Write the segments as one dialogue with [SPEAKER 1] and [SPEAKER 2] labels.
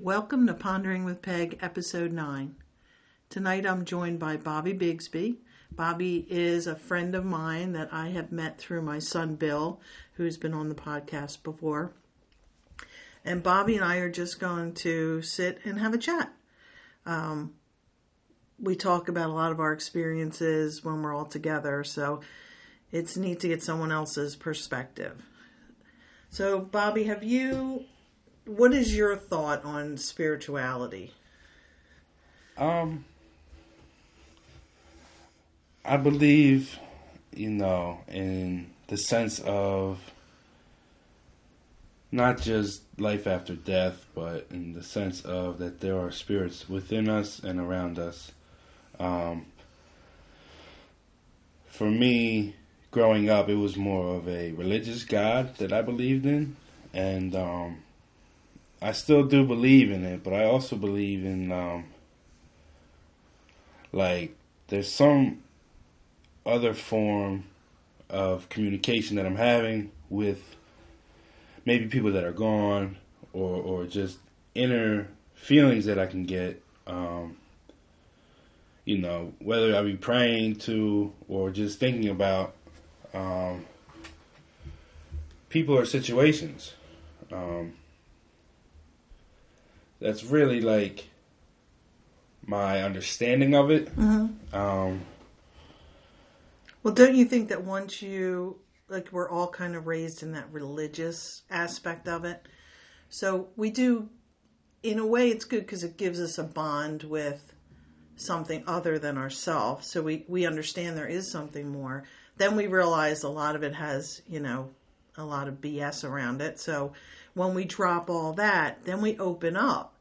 [SPEAKER 1] Welcome to Pondering with Peg, Episode 9. Tonight I'm joined by Bobby Bigsby. Bobby is a friend of mine that I have met through my son Bill, who's been on the podcast before. And Bobby and I are just going to sit and have a chat. Um, we talk about a lot of our experiences when we're all together, so it's neat to get someone else's perspective. So, Bobby, have you what is your thought on spirituality?
[SPEAKER 2] Um, I believe, you know, in the sense of not just life after death, but in the sense of that there are spirits within us and around us. Um, for me, growing up, it was more of a religious God that I believed in, and um, I still do believe in it, but I also believe in um, like there's some other form of communication that I'm having with maybe people that are gone or or just inner feelings that I can get. Um, you know, whether I be praying to or just thinking about um, people or situations. Um, that's really like my understanding of it.
[SPEAKER 1] Mm-hmm.
[SPEAKER 2] Um,
[SPEAKER 1] well, don't you think that once you like we're all kind of raised in that religious aspect of it, so we do, in a way, it's good because it gives us a bond with something other than ourselves. So we we understand there is something more. Then we realize a lot of it has you know a lot of BS around it. So when we drop all that, then we open up.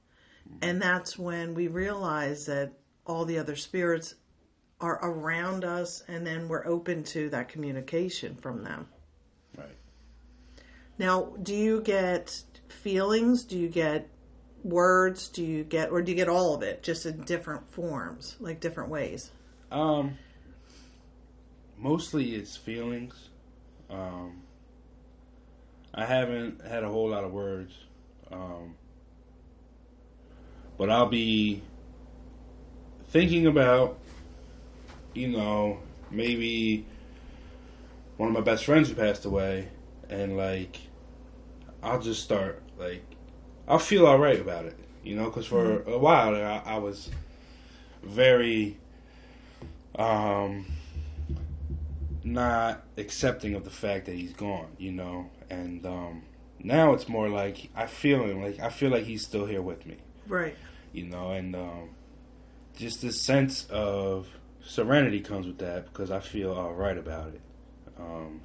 [SPEAKER 1] And that's when we realize that all the other spirits are around us, and then we're open to that communication from them.
[SPEAKER 2] right.
[SPEAKER 1] Now, do you get feelings? Do you get words? Do you get, or do you get all of it just in different forms, like different ways?
[SPEAKER 2] Um, mostly it's feelings. Um, I haven't had a whole lot of words. Um, but I'll be thinking about, you know, maybe one of my best friends who passed away, and like, I'll just start like, I'll feel all right about it, you know, because for a while I, I was very, um, not accepting of the fact that he's gone, you know, and um, now it's more like I feel him, like I feel like he's still here with me
[SPEAKER 1] Right.
[SPEAKER 2] you know, and um, just this sense of serenity comes with that because I feel all right about it. Um,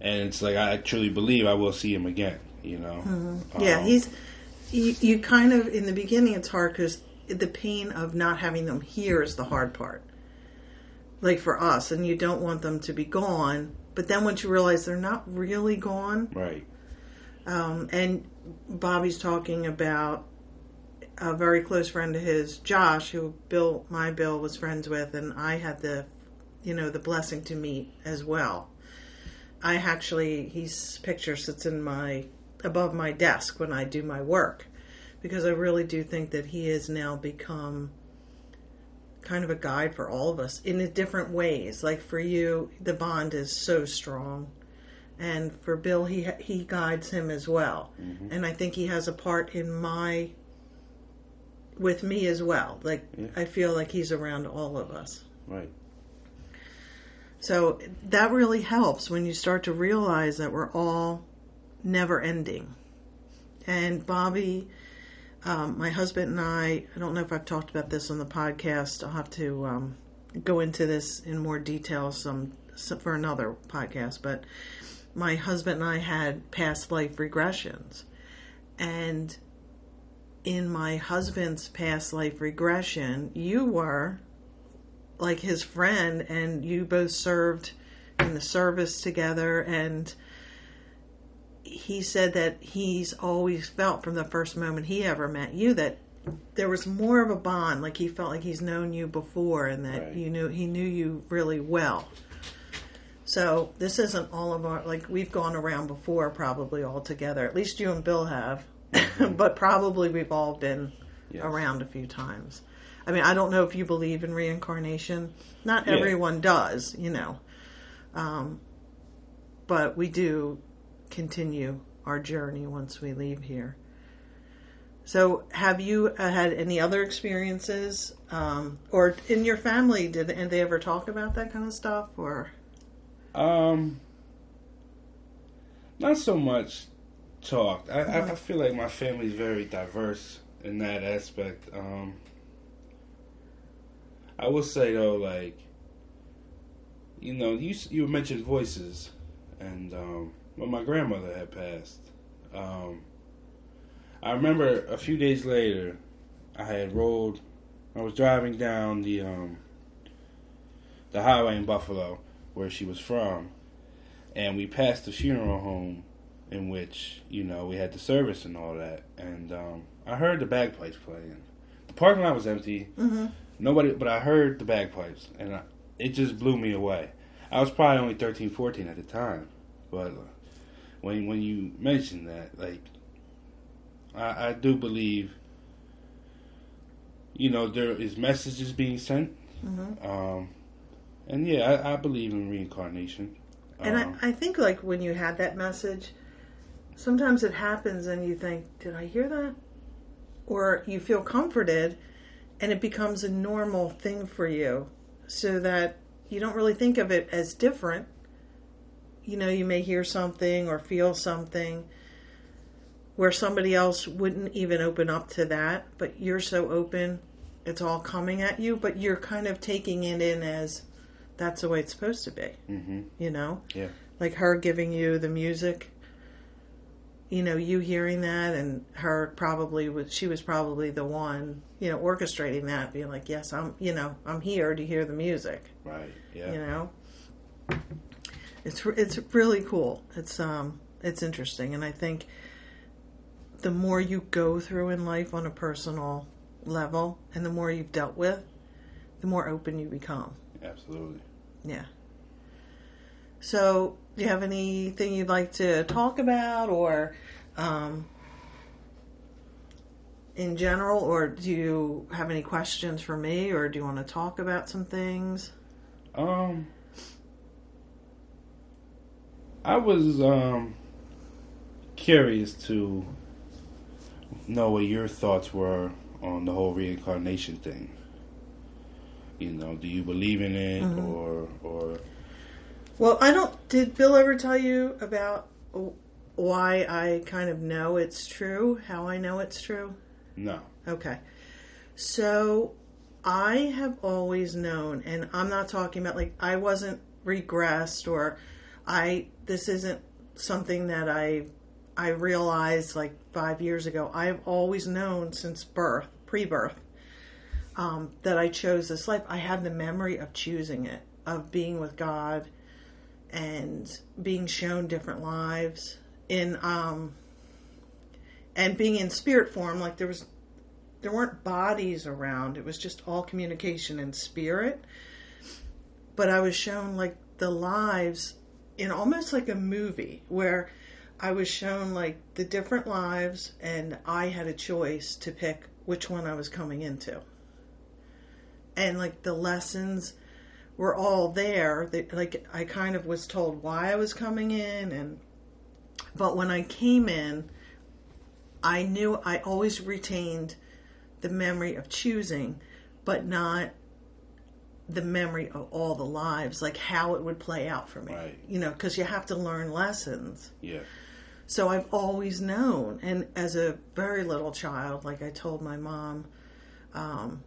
[SPEAKER 2] and it's like I truly believe I will see him again, you know.
[SPEAKER 1] Yeah,
[SPEAKER 2] Um,
[SPEAKER 1] he's, you, you kind of, in the beginning, it's hard because the pain of not having them here is the hard part. Like for us, and you don't want them to be gone, but then once you realize they're not really gone,
[SPEAKER 2] right,
[SPEAKER 1] um, and Bobby's talking about a very close friend of his, Josh, who Bill, my Bill, was friends with, and I had the, you know, the blessing to meet as well. I actually, his picture sits in my above my desk when I do my work, because I really do think that he has now become kind of a guide for all of us in a different ways. Like for you, the bond is so strong and for Bill, he he guides him as well, mm-hmm. and I think he has a part in my with me as well. Like
[SPEAKER 2] Yeah.
[SPEAKER 1] I feel like he's around all of us.
[SPEAKER 2] right,
[SPEAKER 1] So that really helps when you start to realize that we're all never ending. And Bobby, um, my husband and I, I don't know if I've talked about this on the podcast. I'll have to um, go into this in more detail some, some for another podcast. But my husband and I had past life regressions, and in my husband's past life regression, you were like his friend and you both served in the service together and he said that he's always felt from the first moment he ever met you that there was more of a bond like he felt like he's known you before and that
[SPEAKER 2] Right.
[SPEAKER 1] you knew he knew you really well so this isn't all of our like we've gone around before probably all together at least you and bill have but probably we've all been
[SPEAKER 2] Yes.
[SPEAKER 1] around a few times. I mean, I don't know if you believe in reincarnation. Not
[SPEAKER 2] Yeah.
[SPEAKER 1] everyone does, you know. Um, but we do continue our journey once we leave here. So, have you uh, had any other experiences, um, or in your family? Did, did they ever talk about that kind of stuff? Or
[SPEAKER 2] Um, not so much talked. I, I,
[SPEAKER 1] Mhm.
[SPEAKER 2] I feel like my family's very diverse in that aspect. Um, I will say though, like, you know, you you mentioned voices, and um, when my grandmother had passed, um, I remember a few days later, I had rolled. I was driving down the um, the highway in Buffalo, where she was from, and we passed the funeral home in which you know we had the service and all that, and um, I heard the bagpipes playing. The parking lot was empty,
[SPEAKER 1] mm-hmm.
[SPEAKER 2] nobody, but I heard the bagpipes, and I, it just blew me away. I was probably only 13, 14 at the time, but uh, when when you mentioned that, like, I, I do believe, you know, there is messages being sent,
[SPEAKER 1] Mm-hmm.
[SPEAKER 2] um, and yeah, I, I believe in reincarnation.
[SPEAKER 1] And
[SPEAKER 2] Um,
[SPEAKER 1] I, I think like when you had that message, sometimes it happens and you think, did I hear that? Or you feel comforted and it becomes a normal thing for you so that you don't really think of it as different. You know, you may hear something or feel something where somebody else wouldn't even open up to that, but you're so open, it's all coming at you, but you're kind of taking it in as that's the way it's supposed to be
[SPEAKER 2] hmm
[SPEAKER 1] you know?
[SPEAKER 2] Yeah.
[SPEAKER 1] Like her giving you the music, you know, you hearing that and her probably was, she was probably the one, you know, orchestrating that, being like, yes, I'm, you know, I'm here to hear the music,
[SPEAKER 2] Right. Yeah.
[SPEAKER 1] you know? It's, it's really cool. It's, um, it's interesting. And I think the more you go through in life on a personal level and the more you've dealt with, the more open you become.
[SPEAKER 2] Absolutely.
[SPEAKER 1] Yeah. So, do you have anything you'd like to talk about, or um, in general, or do you have any questions for me, or do you want to talk about some things?
[SPEAKER 2] Um, I was um curious to know what your thoughts were on the whole reincarnation thing. You know, do you believe in it
[SPEAKER 1] Mhm.
[SPEAKER 2] or or
[SPEAKER 1] Well, I don't. Did Bill ever tell you about why I kind of know it's true? How I know it's true?
[SPEAKER 2] no?
[SPEAKER 1] Okay. So I have always known, and I'm not talking about like I wasn't regressed or I this isn't something that I I realized like five years ago. I've always known since birth, pre-birth, um, that I chose this life. I have the memory of choosing it, of being with God, and being shown different lives in um, and being in spirit form. Like there was there weren't bodies around. It was just all communication and spirit. But I was shown like the lives in almost like a movie where I was shown like the different lives and I had a choice to pick which one I was coming into. And like the lessons were all there. They, like I kind of was told why I was coming in and but when I came in I knew I always retained the memory of choosing, but not the memory of all the lives, like how it would play out for me.
[SPEAKER 2] Right.
[SPEAKER 1] You know, because you have to learn lessons.
[SPEAKER 2] Yeah.
[SPEAKER 1] So I've always known, and as a very little child, like I told my mom, um,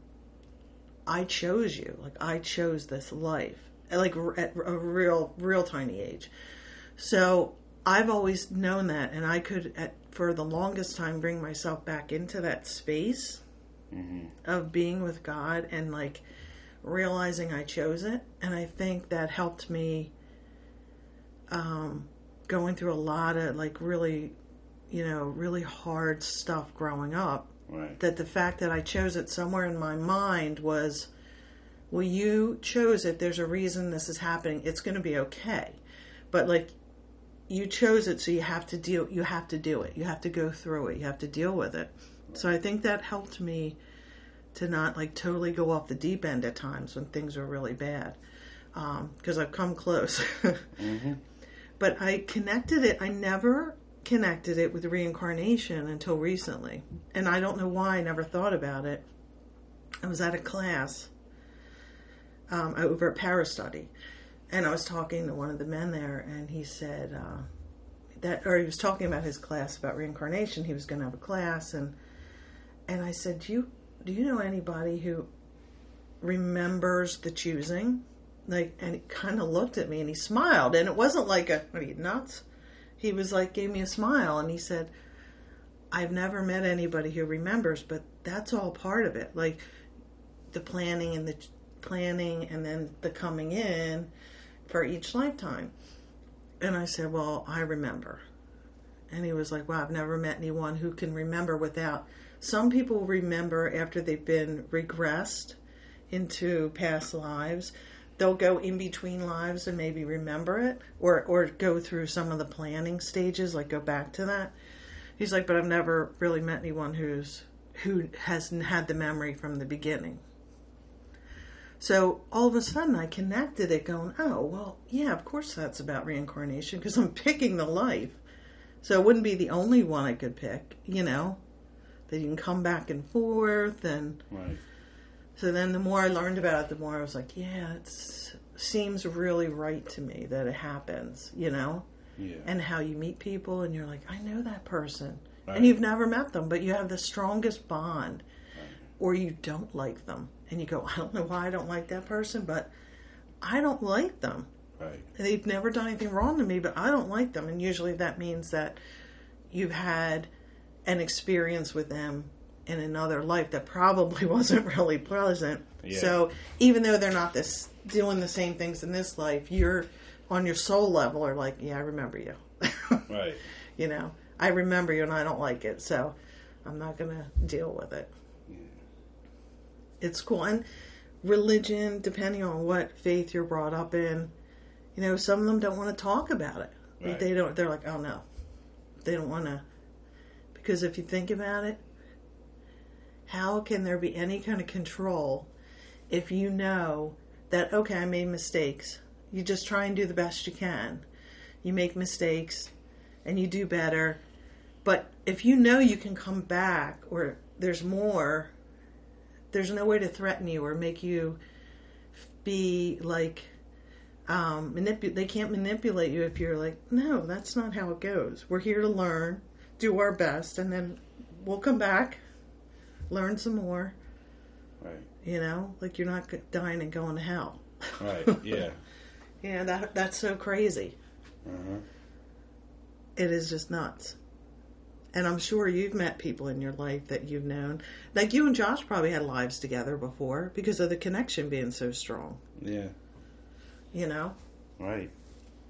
[SPEAKER 1] I chose you. Like I chose this life, like at a real, real tiny age. So I've always known that, and I could, at, for the longest time, bring myself back into that space
[SPEAKER 2] hmm
[SPEAKER 1] of being with God and like realizing I chose it. And I think that helped me um, going through a lot of like really, you know, really hard stuff growing up.
[SPEAKER 2] Right.
[SPEAKER 1] That the fact that I chose it somewhere in my mind was, well, you chose it. There's a reason this is happening. It's going to be okay. But like, you chose it, so you have to deal. You have to do it. You have to go through it. You have to deal with it. So I think that helped me to not like totally go off the deep end at times when things are really bad, because I've come close.
[SPEAKER 2] hmm
[SPEAKER 1] but I connected it. I never connected it with reincarnation until recently, and I don't know why I never thought about it. I was at a class um, over at Paris Study, and I was talking to one of the men there, and he said uh, that, or he was talking about his class about reincarnation. He was going to have a class, and and I said, "Do you do you know anybody who remembers the choosing?" Like, and he kind of looked at me and he smiled, and it wasn't like a "What are you nuts?" He was like, gave me a smile, and he said, "I've never met anybody who remembers, but that's all part of it. Like the planning and the planning, and then the coming in for each lifetime." And I said, "Well, I remember." And he was like, Well, I've never met anyone who can remember without." Some people remember after they've been regressed into past lives. They'll go in between lives and maybe remember it, or or go through some of the planning stages, like go back to that. He's like, but I've never really met anyone who's who hasn't had the memory from the beginning. So all of a sudden, I connected it, going, oh well, yeah, of course that's about reincarnation because I'm picking the life. So it wouldn't be the only one I could pick, you know, that you can come back and forth and
[SPEAKER 2] Right.
[SPEAKER 1] so then the more I learned about it, the more I was like, yeah, it seems really right to me that it happens, you know?
[SPEAKER 2] Yeah.
[SPEAKER 1] And how you meet people and you're like, I know that person.
[SPEAKER 2] Right.
[SPEAKER 1] And you've never met them, but you have the strongest bond.
[SPEAKER 2] Right.
[SPEAKER 1] Or you don't like them. And you go, I don't know why I don't like that person, but I don't like them.
[SPEAKER 2] Right.
[SPEAKER 1] They've never done anything wrong to me, but I don't like them. And usually that means that you've had an experience with them in another life that probably wasn't really pleasant.
[SPEAKER 2] Yeah.
[SPEAKER 1] So even though they're not this doing the same things in this life, you're on your soul level are like, yeah, I remember you.
[SPEAKER 2] Right.
[SPEAKER 1] you know, I remember you and I don't like it, so I'm not going to deal with it.
[SPEAKER 2] Yeah.
[SPEAKER 1] It's cool. And religion, depending on what faith you're brought up in, you know, some of them don't want to talk about it.
[SPEAKER 2] Right.
[SPEAKER 1] They don't. They're like, oh no, they don't want to. Because if you think about it, how can there be any kind of control if you know that okay, I made mistakes. You just try and do the best you can. You make mistakes, and you do better. But if you know you can come back, or there's more, there's no way to threaten you or make you be like um, manipu- they can't manipulate you if you're like, no, that's not how it goes. We're here to learn, do our best, and then we'll come back, learn some more.
[SPEAKER 2] Right.
[SPEAKER 1] You know, like you're not dying and going to hell.
[SPEAKER 2] Right. Yeah.
[SPEAKER 1] yeah, that that's so crazy.
[SPEAKER 2] Uh-huh.
[SPEAKER 1] It is just nuts. And I'm sure you've met people in your life that you've known. Like you and Josh probably had lives together before because of the connection being so strong.
[SPEAKER 2] Yeah.
[SPEAKER 1] You know?
[SPEAKER 2] Right.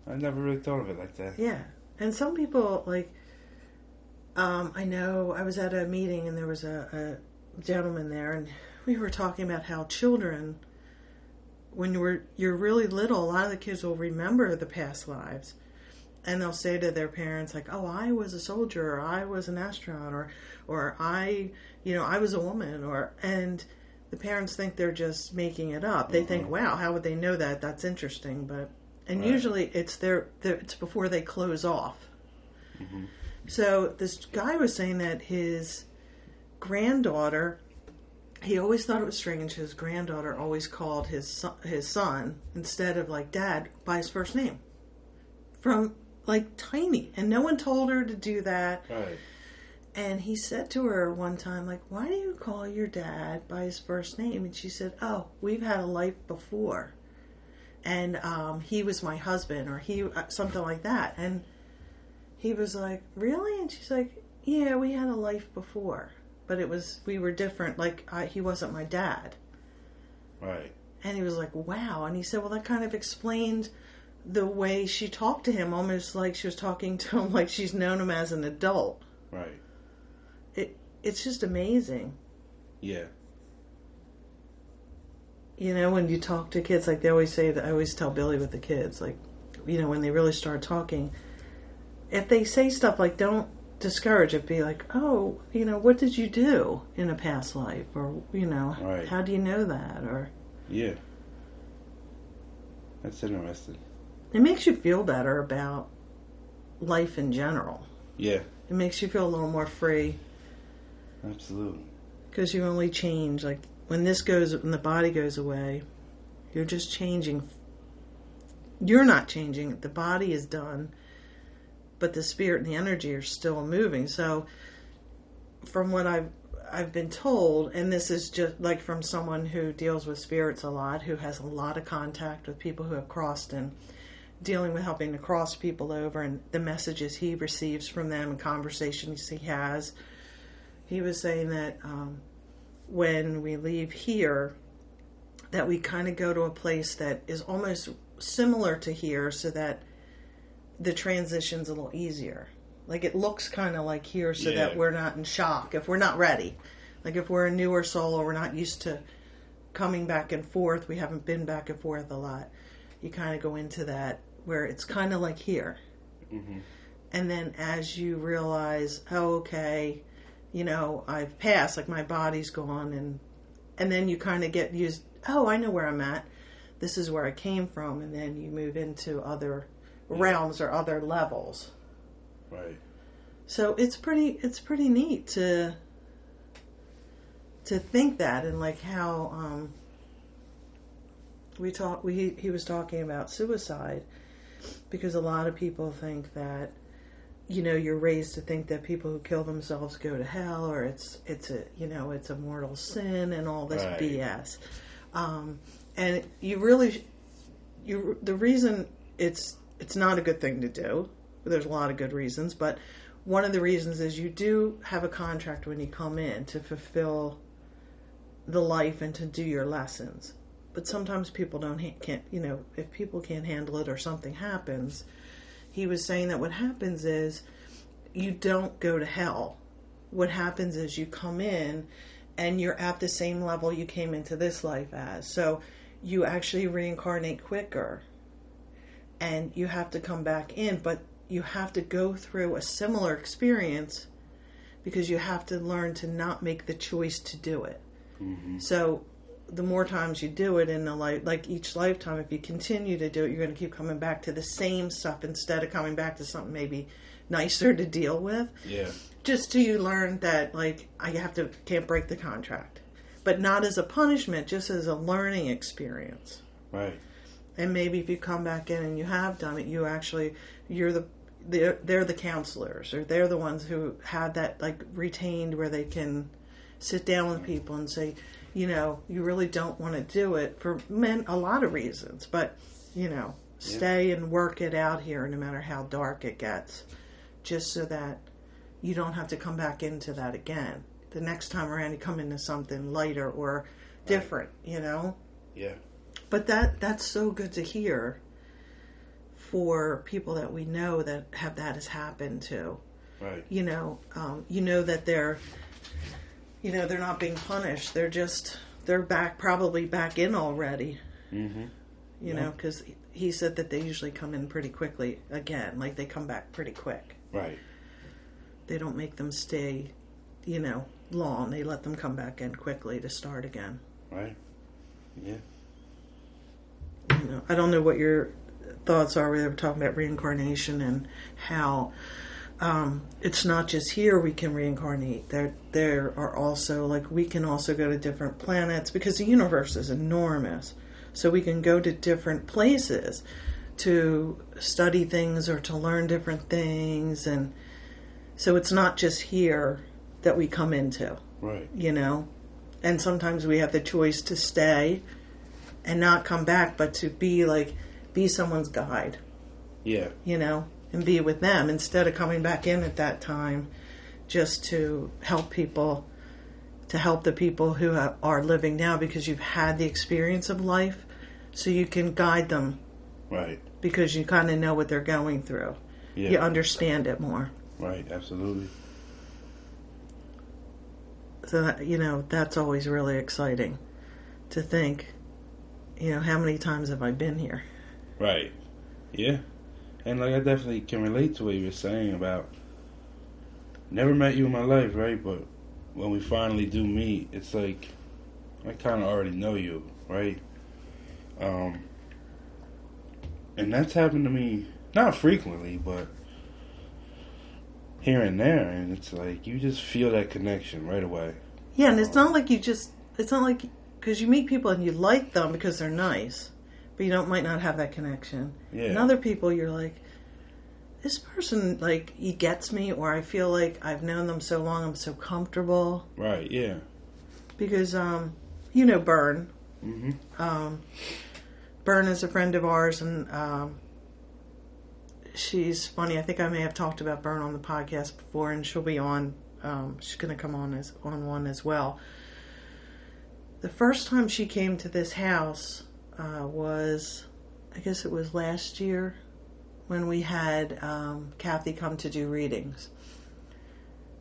[SPEAKER 2] I never really thought of it like that.
[SPEAKER 1] Yeah. And some people like um, I know I was at a meeting and there was a, a gentleman there and we were talking about how children when you were you're really little, a lot of the kids will remember the past lives. And they'll say to their parents like, "Oh, I was a soldier or I was an astronaut or or I, you know, I was a woman or and the parents think they're just making it up. They think,
[SPEAKER 2] Mhm.
[SPEAKER 1] "Wow, how would they know that? That's interesting." But and
[SPEAKER 2] Right.
[SPEAKER 1] usually it's their, their it's before they close off.
[SPEAKER 2] hmm
[SPEAKER 1] So this guy was saying that his granddaughter, he always thought it was strange. His granddaughter always called his son, his son instead of like dad by his first name, from like tiny, and no one told her to do that.
[SPEAKER 2] Right.
[SPEAKER 1] And he said to her one time, like, "Why do you call your dad by his first name?" And she said, "Oh, we've had a life before, and um, he was my husband, or he uh, something like that." And he was like, "Really?" And she's like, "Yeah, we had a life before, but it was we were different. Like, I, he wasn't my dad."
[SPEAKER 2] Right.
[SPEAKER 1] And he was like, "Wow!" And he said, "Well, that kind of explained." The way she talked to him, almost like she was talking to him like she's known him as an adult
[SPEAKER 2] Right.
[SPEAKER 1] It, it's just amazing.
[SPEAKER 2] Yeah.
[SPEAKER 1] You know, when you talk to kids, like they always say that I always tell Billy with the kids, like, you know, when they really start talking, if they say stuff like don't discourage it be like oh you know what did you do in a past life or you know
[SPEAKER 2] Right.
[SPEAKER 1] how do you know that or
[SPEAKER 2] Yeah. That's interesting.
[SPEAKER 1] it makes you feel better about life in general
[SPEAKER 2] Yeah,
[SPEAKER 1] it makes you feel a little more free
[SPEAKER 2] absolutely.
[SPEAKER 1] because you only change like when this goes when the body goes away you're just changing you're not changing the body is done but the spirit and the energy are still moving. So from what i've i've been told and this is just like from someone who deals with spirits a lot who has a lot of contact with people who have crossed and dealing with helping to cross people over and the messages he receives from them and conversations he has he was saying that um, when we leave here that we kind of go to a place that is almost similar to here so that the transition's a little easier. Like it looks kind of like here so
[SPEAKER 2] Yeah.
[SPEAKER 1] that we're not in shock. If we're not ready. Like if we're a newer soul or we're not used to coming back and forth. We haven't been back and forth a lot. You kind of go into that where it's kind of like here.
[SPEAKER 2] Hmm
[SPEAKER 1] and then as you realize oh okay you know i've passed like my body's gone and and then you kind of get used oh i know where i'm at. This is where i came from. And then you move into other realms or other levels
[SPEAKER 2] Right.
[SPEAKER 1] so it's pretty it's pretty neat to to think that and like how um we talk we he was talking about suicide because a lot of people think that you know you're raised to think that people who kill themselves go to hell or it's it's a you know it's a mortal sin and all this
[SPEAKER 2] Right.
[SPEAKER 1] BS um and you really you the reason it's it's not a good thing to do. There's a lot of good reasons but one of the reasons is you do have a contract when you come in to fulfill the life and to do your lessons. But sometimes people don't ha- can't you know if people can't handle it or something happens he was saying that what happens is you don't go to hell. What happens is you come in and you're at the same level you came into this life as. So you actually reincarnate quicker and you have to come back in but you have to go through a similar experience because you have to learn to not make the choice to do it
[SPEAKER 2] hmm
[SPEAKER 1] so the more times you do it in the life, like each lifetime, if you continue to do it, you're going to keep coming back to the same stuff instead of coming back to something maybe nicer to deal with.
[SPEAKER 2] Yeah.
[SPEAKER 1] Just till you learn that, like, I have to can't break the contract, but not as a punishment, just as a learning experience.
[SPEAKER 2] Right.
[SPEAKER 1] And maybe if you come back in and you have done it, you actually you're the they're, they're the counselors or they're the ones who have that like retained where they can sit down with people and say, you know, you really don't want to do it for men a lot of reasons, but you know, stay and work it out here no matter how dark it gets, just so that you don't have to come back into that again. The next time around, you come into something lighter or different, you know
[SPEAKER 2] Yeah.
[SPEAKER 1] But that that's so good to hear for people that we know that have that has happened to
[SPEAKER 2] Right.
[SPEAKER 1] you know um, you know that they're you know they're not being punished they're just they're back probably back in already
[SPEAKER 2] Mm-hmm.
[SPEAKER 1] you know because he said that they usually come in pretty quickly again like they come back pretty quick
[SPEAKER 2] Right.
[SPEAKER 1] they don't make them stay you know long they let them come back in quickly to start again
[SPEAKER 2] Right. Yeah.
[SPEAKER 1] You know, I don't know what your thoughts are. We were talking about reincarnation and how um, it's not just here we can reincarnate. There, there are also like we can also go to different planets because the universe is enormous. So we can go to different places to study things or to learn different things, and so it's not just here that we come into
[SPEAKER 2] Right.
[SPEAKER 1] you know and sometimes we have the choice to stay and not come back but to be like be someone's guide
[SPEAKER 2] Yeah.
[SPEAKER 1] you know and be with them instead of coming back in at that time just to help people to help the people who are living now because you've had the experience of life so you can guide them
[SPEAKER 2] Right.
[SPEAKER 1] because you kind of know what they're going through
[SPEAKER 2] Yeah.
[SPEAKER 1] you understand it more
[SPEAKER 2] Right. Absolutely.
[SPEAKER 1] so that, you know that's always really exciting to think you know how many times have i been here
[SPEAKER 2] Right. Yeah. And like I definitely can relate to what you were saying about never met you in my life, right? But when we finally do meet, it's like I kind of already know you, right? Um, and that's happened to me not frequently, but here and there, and it's like you just feel that connection right away.
[SPEAKER 1] Yeah, and it's not like you just. It's not like because you meet people and you like them because they're nice, but you don't might not have that connection.
[SPEAKER 2] Yeah,
[SPEAKER 1] And other people, you're like, this person like he gets me, or I feel like I've known them so long, I'm so comfortable
[SPEAKER 2] right, yeah,
[SPEAKER 1] because um, you know, Byrne.
[SPEAKER 2] hmm
[SPEAKER 1] Um, Byrne is a friend of ours, and um, she's funny. I think I may have talked about Byrne on the podcast before, and she'll be on. Um, she's going to come on as on one as well. The first time she came to this house uh, was, I guess it was last year, when we had um, Kathy come to do readings.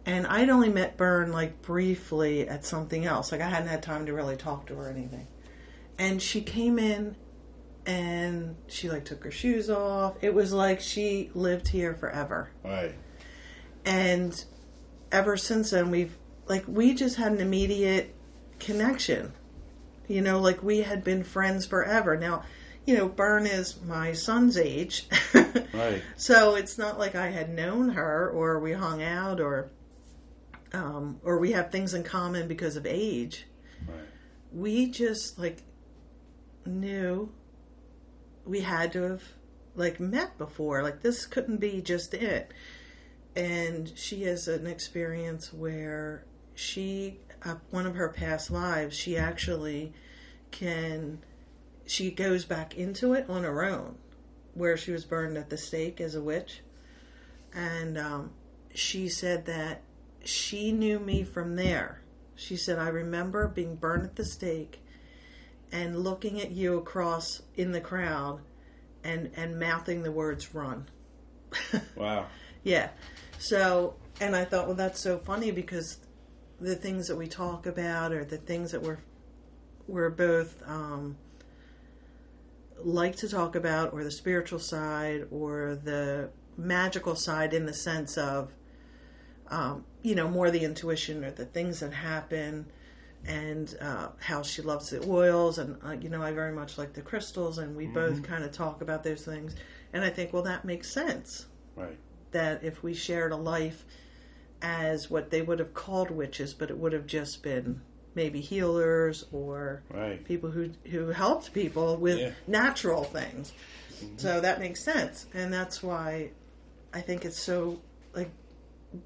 [SPEAKER 1] And I'd only met Byrne like briefly at something else. Like I hadn't had time to really talk to her or anything. And she came in and she like took her shoes off. It was like she lived here forever.
[SPEAKER 2] right,
[SPEAKER 1] And ever since then we've like we just had an immediate connection. You know, like we had been friends forever. Now, you know, Byrne is my son's age.
[SPEAKER 2] right,
[SPEAKER 1] So it's not like I had known her or we hung out or um, or we have things in common because of age.
[SPEAKER 2] right,
[SPEAKER 1] We just like knew we had to have like met before. Like this couldn't be just it. And she has an experience where she, uh, one of her past lives, she actually can, she goes back into it on her own, where she was burned at the stake as a witch. And um, she said that she knew me from there. She said, I remember being burned at the stake and looking at you across in the crowd and, and mouthing the words run.
[SPEAKER 2] wow,
[SPEAKER 1] Yeah. So, and I thought, well, that's so funny because the things that we talk about or the things that we're we're both um, like to talk about, or the spiritual side, or the magical side, in the sense of, um, you know, more the intuition or the things that happen, and uh, how she loves the oils, and uh, you know, I very much like the crystals, and we both kind of talk about those things, and I think, well, that makes sense.
[SPEAKER 2] Right,
[SPEAKER 1] that if we shared a life as what they would have called witches, but it would have just been maybe healers or
[SPEAKER 2] right,
[SPEAKER 1] people who who helped people with
[SPEAKER 2] Yeah.
[SPEAKER 1] natural things. So that makes sense, and that's why I think it's so like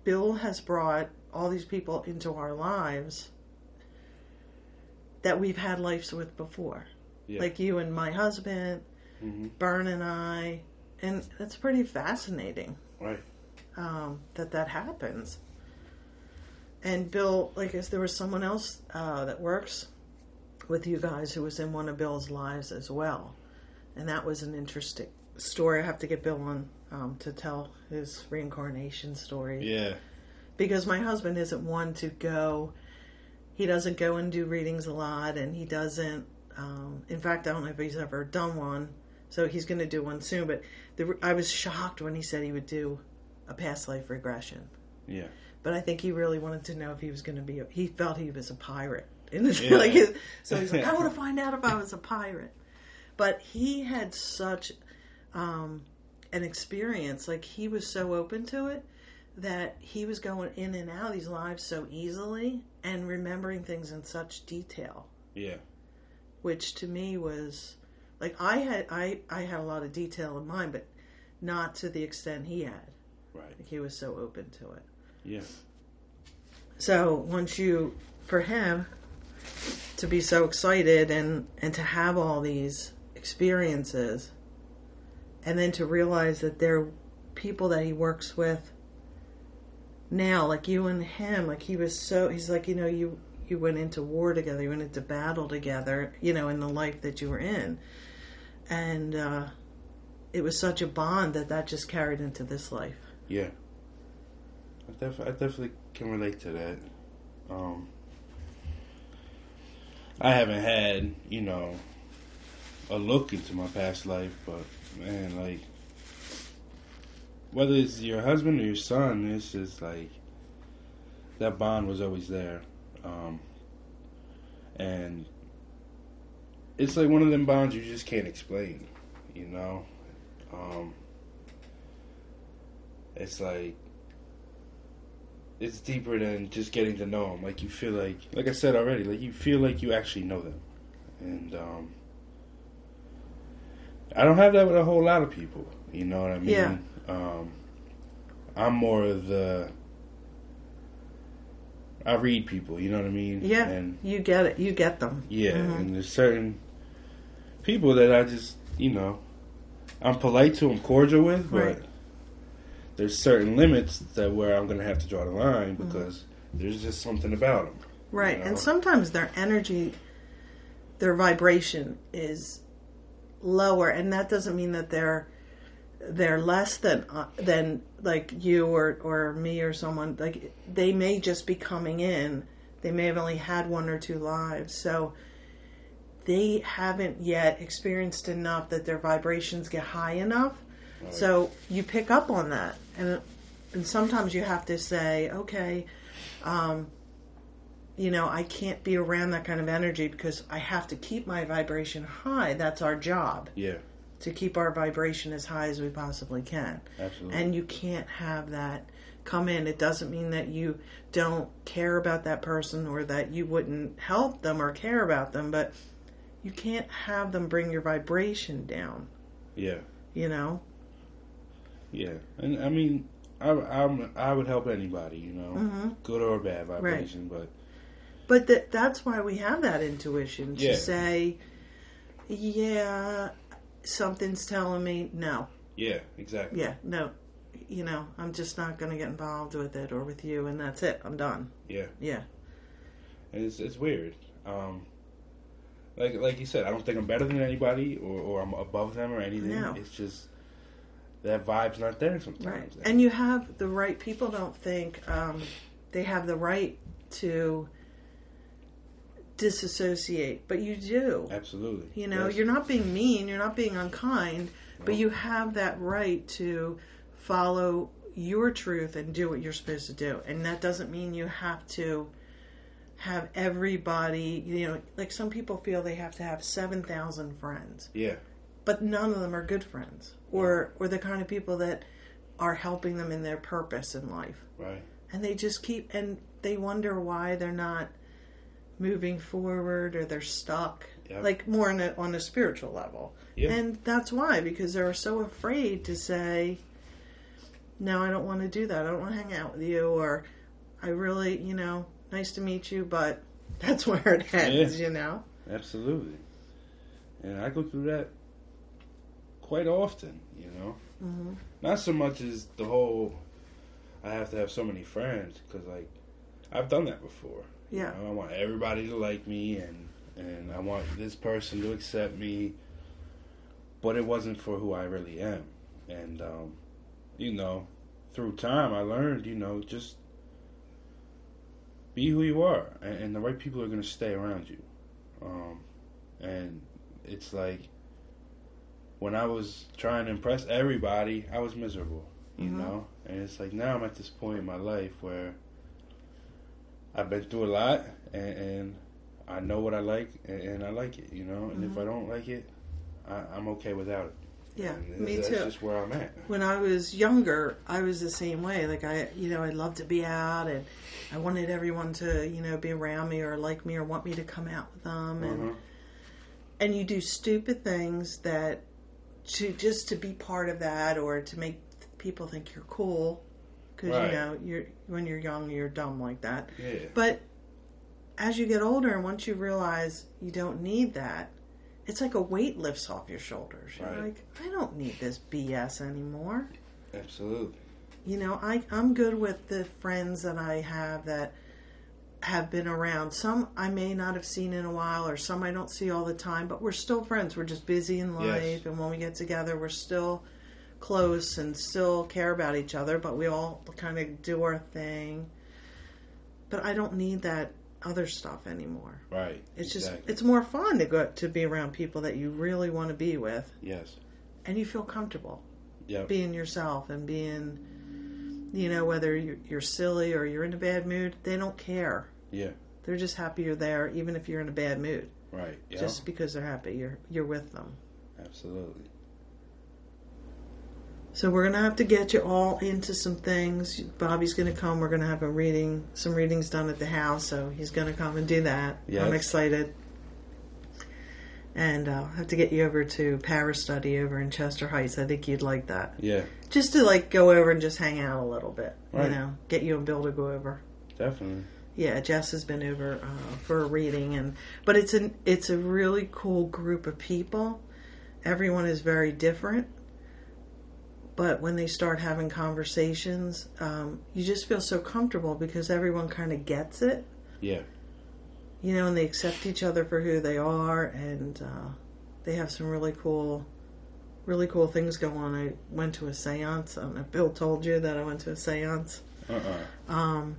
[SPEAKER 1] Bill has brought all these people into our lives that we've had lives with before,
[SPEAKER 2] yeah,
[SPEAKER 1] like you and my husband,
[SPEAKER 2] hmm
[SPEAKER 1] Byrne and I, and that's pretty fascinating.
[SPEAKER 2] Right,
[SPEAKER 1] um, that that happens. And Bill, like, is there was someone else uh, that works with you guys who was in one of Bill's lives as well, and that was an interesting story. I have to get Bill on um, to tell his reincarnation story
[SPEAKER 2] yeah,
[SPEAKER 1] because my husband isn't one to go. He doesn't go and do readings a lot, and he doesn't. Um, in fact, I don't know if he's ever done one, so he's going to do one soon. But the, I was shocked when he said he would do a past life regression.
[SPEAKER 2] yeah,
[SPEAKER 1] But I think he really wanted to know if he was going to be. A, he felt he was a pirate,
[SPEAKER 2] Yeah.
[SPEAKER 1] like his- so he's like, I want to find out if I was a pirate. But he had such um, an experience, like he was so open to it that he was going in and out of these lives so easily and remembering things in such detail,
[SPEAKER 2] yeah,
[SPEAKER 1] which to me was like I had I I had a lot of detail in mind, but not to the extent he had.
[SPEAKER 2] Right,
[SPEAKER 1] he was so open to it.
[SPEAKER 2] yeah,
[SPEAKER 1] So once you, for him, to be so excited and and to have all these experiences, and then to realize that there are people that he works with now, like you and him, like he was so he's like you know you you went into war together, you went into battle together, you know, in the life that you were in, and uh, it was such a bond that that just carried into this life.
[SPEAKER 2] Yeah. I, def- I definitely can relate to that. Um, I haven't had, you know, a look into my past life, but man, like whether it's your husband or your son, it's just like that bond was always there, um, and it's like one of them bonds you just can't explain, you know. Um, it's like it's deeper than just getting to know them. Like you feel like, like I said already, like you feel like you actually know them, and um, I don't have that with a whole lot of people. You know what I mean?
[SPEAKER 1] Yeah.
[SPEAKER 2] Um, I'm more of the. I read people, you know what I mean?
[SPEAKER 1] Yeah.
[SPEAKER 2] And
[SPEAKER 1] You get it. You get them.
[SPEAKER 2] yeah,
[SPEAKER 1] Mhm.
[SPEAKER 2] and there's certain people that I just, you know, I'm polite to, I'm cordial with, but
[SPEAKER 1] Right.
[SPEAKER 2] There's certain limits that where I'm going to have to draw the line
[SPEAKER 1] Mm-hmm.
[SPEAKER 2] because there's just something about them.
[SPEAKER 1] Right.
[SPEAKER 2] You
[SPEAKER 1] And sometimes their energy, their vibration is lower, and that doesn't mean that they're they're less than uh, than like you or or me or someone. Like they may just be coming in. They may have only had one or two lives, so they haven't yet experienced enough that their vibrations get high enough.
[SPEAKER 2] Right.
[SPEAKER 1] So you pick up on that, and and sometimes you have to say, okay, um, you know, I can't be around that kind of energy because I have to keep my vibration high. That's our job
[SPEAKER 2] Yeah,
[SPEAKER 1] to keep our vibration as high as we possibly can.
[SPEAKER 2] absolutely.
[SPEAKER 1] And you can't have that come in. It doesn't mean that you don't care about that person or that you wouldn't help them or care about them, but you can't have them bring your vibration down,
[SPEAKER 2] yeah,
[SPEAKER 1] you know?
[SPEAKER 2] Yeah. And I mean, I, I'm, I would help anybody, you know,
[SPEAKER 1] hmm
[SPEAKER 2] good or bad vibration, but
[SPEAKER 1] But that that's why we have that intuition to
[SPEAKER 2] Yeah.
[SPEAKER 1] say, yeah, something's telling me no.
[SPEAKER 2] yeah, exactly.
[SPEAKER 1] Yeah, no. You know, I'm just not going to get involved with it or with you, and that's it. I'm done.
[SPEAKER 2] Yeah.
[SPEAKER 1] Yeah.
[SPEAKER 2] And it's it's weird. Um, like like you said, I don't think I'm better than anybody or, or I'm above them or anything.
[SPEAKER 1] No.
[SPEAKER 2] It's just that vibe's not there sometimes.
[SPEAKER 1] Right. And you have the right people don't think um, they have the right to disassociate, but you do.
[SPEAKER 2] absolutely,
[SPEAKER 1] You know,
[SPEAKER 2] Yes.
[SPEAKER 1] you're not being mean, you're not being unkind, but you have that right to follow your truth and do what you're supposed to do. And that doesn't mean you have to have everybody, you know, like some people feel they have to have 7,000 friends,
[SPEAKER 2] yeah,
[SPEAKER 1] but none of them are good friends or or the kind of people that are helping them in their purpose in life.
[SPEAKER 2] right,
[SPEAKER 1] And they just keep and they wonder why they're not moving forward or they're stuck
[SPEAKER 2] Yep.
[SPEAKER 1] like more on a, on a spiritual level.
[SPEAKER 2] Yeah.
[SPEAKER 1] And that's why, because they're so afraid to say, no, I don't want to do that. I don't want to hang out with you. Or I really, you know, nice to meet you, but that's where it ends, you know?
[SPEAKER 2] absolutely. And I go through that quite often. You know,
[SPEAKER 1] hmm
[SPEAKER 2] not so much as the whole I have to have so many friends because like I've done that before. You
[SPEAKER 1] Yeah.
[SPEAKER 2] know, I want everybody to like me and and I want this person to accept me, but it wasn't for who I really am. And um, you know, through time I learned, you know, just be who you are, and, and the right people are going to stay around you. Um, and it's like when I was trying to impress everybody, I was miserable, you
[SPEAKER 1] Mhm.
[SPEAKER 2] know. And it's like now I'm at this point in my life where I've been through a lot, and, and I know what I like, and, and I like it, you know. And if I don't like it, I, I'm okay without it.
[SPEAKER 1] Yeah,
[SPEAKER 2] And
[SPEAKER 1] me
[SPEAKER 2] that's
[SPEAKER 1] too.
[SPEAKER 2] just where I'm at.
[SPEAKER 1] when I was younger, I was the same way. Like I, you know, I loved to be out, and I wanted everyone to, you know, be around me or like me or want me to come out with them, and
[SPEAKER 2] Uh-huh.
[SPEAKER 1] and you do stupid things that to just to be part of that or to make people think you're cool because
[SPEAKER 2] Right.
[SPEAKER 1] you know you're when you're young you're dumb like that.
[SPEAKER 2] Yeah,
[SPEAKER 1] But as you get older and once you realize you don't need that, it's like a weight lifts off your shoulders. You're like, I don't need this BS anymore.
[SPEAKER 2] absolutely.
[SPEAKER 1] You know, I, I'm good with the friends that I have that have been around. Some I may not have seen in a while, or some I don't see all the time, but we're still friends. We're just busy in life,
[SPEAKER 2] Yes.
[SPEAKER 1] and when we get together, we're still close and still care about each other, but we all kind of do our thing. But I don't need that other stuff anymore.
[SPEAKER 2] Right.
[SPEAKER 1] It's just
[SPEAKER 2] exactly.
[SPEAKER 1] it's more fun to go to be around people that you really want to be with
[SPEAKER 2] yes.
[SPEAKER 1] and you feel comfortable.
[SPEAKER 2] Yep.
[SPEAKER 1] being yourself and being, you know, whether you're, you're silly or you're in a bad mood, they don't care.
[SPEAKER 2] Yeah.
[SPEAKER 1] They're just happy you're there, even if you're in a bad mood.
[SPEAKER 2] Right. Yeah.
[SPEAKER 1] Just because they're happy, you're you're with them.
[SPEAKER 2] Absolutely.
[SPEAKER 1] So we're gonna have to get you all into some things. Bobby's gonna come. We're gonna have a reading, some readings done at the house. So he's gonna come and do that.
[SPEAKER 2] Yes.
[SPEAKER 1] I'm excited. And uh, have to get you over to Paris Study over in Chester Heights. I think you'd like that.
[SPEAKER 2] Yeah.
[SPEAKER 1] Just to like go over and just hang out a little bit.
[SPEAKER 2] Right.
[SPEAKER 1] You know, get you and Bill to go over.
[SPEAKER 2] Definitely.
[SPEAKER 1] Yeah, Jess has been over uh, for a reading, and but it's an it's a really cool group of people. Everyone is very different, but when they start having conversations, um, you just feel so comfortable because everyone kind of gets it,
[SPEAKER 2] Yeah.
[SPEAKER 1] You know, and they accept each other for who they are, and uh, they have some really cool, really cool things go on. I went to a séance. I don't know if Bill told you that I went to a séance.
[SPEAKER 2] Uh. uh
[SPEAKER 1] Um,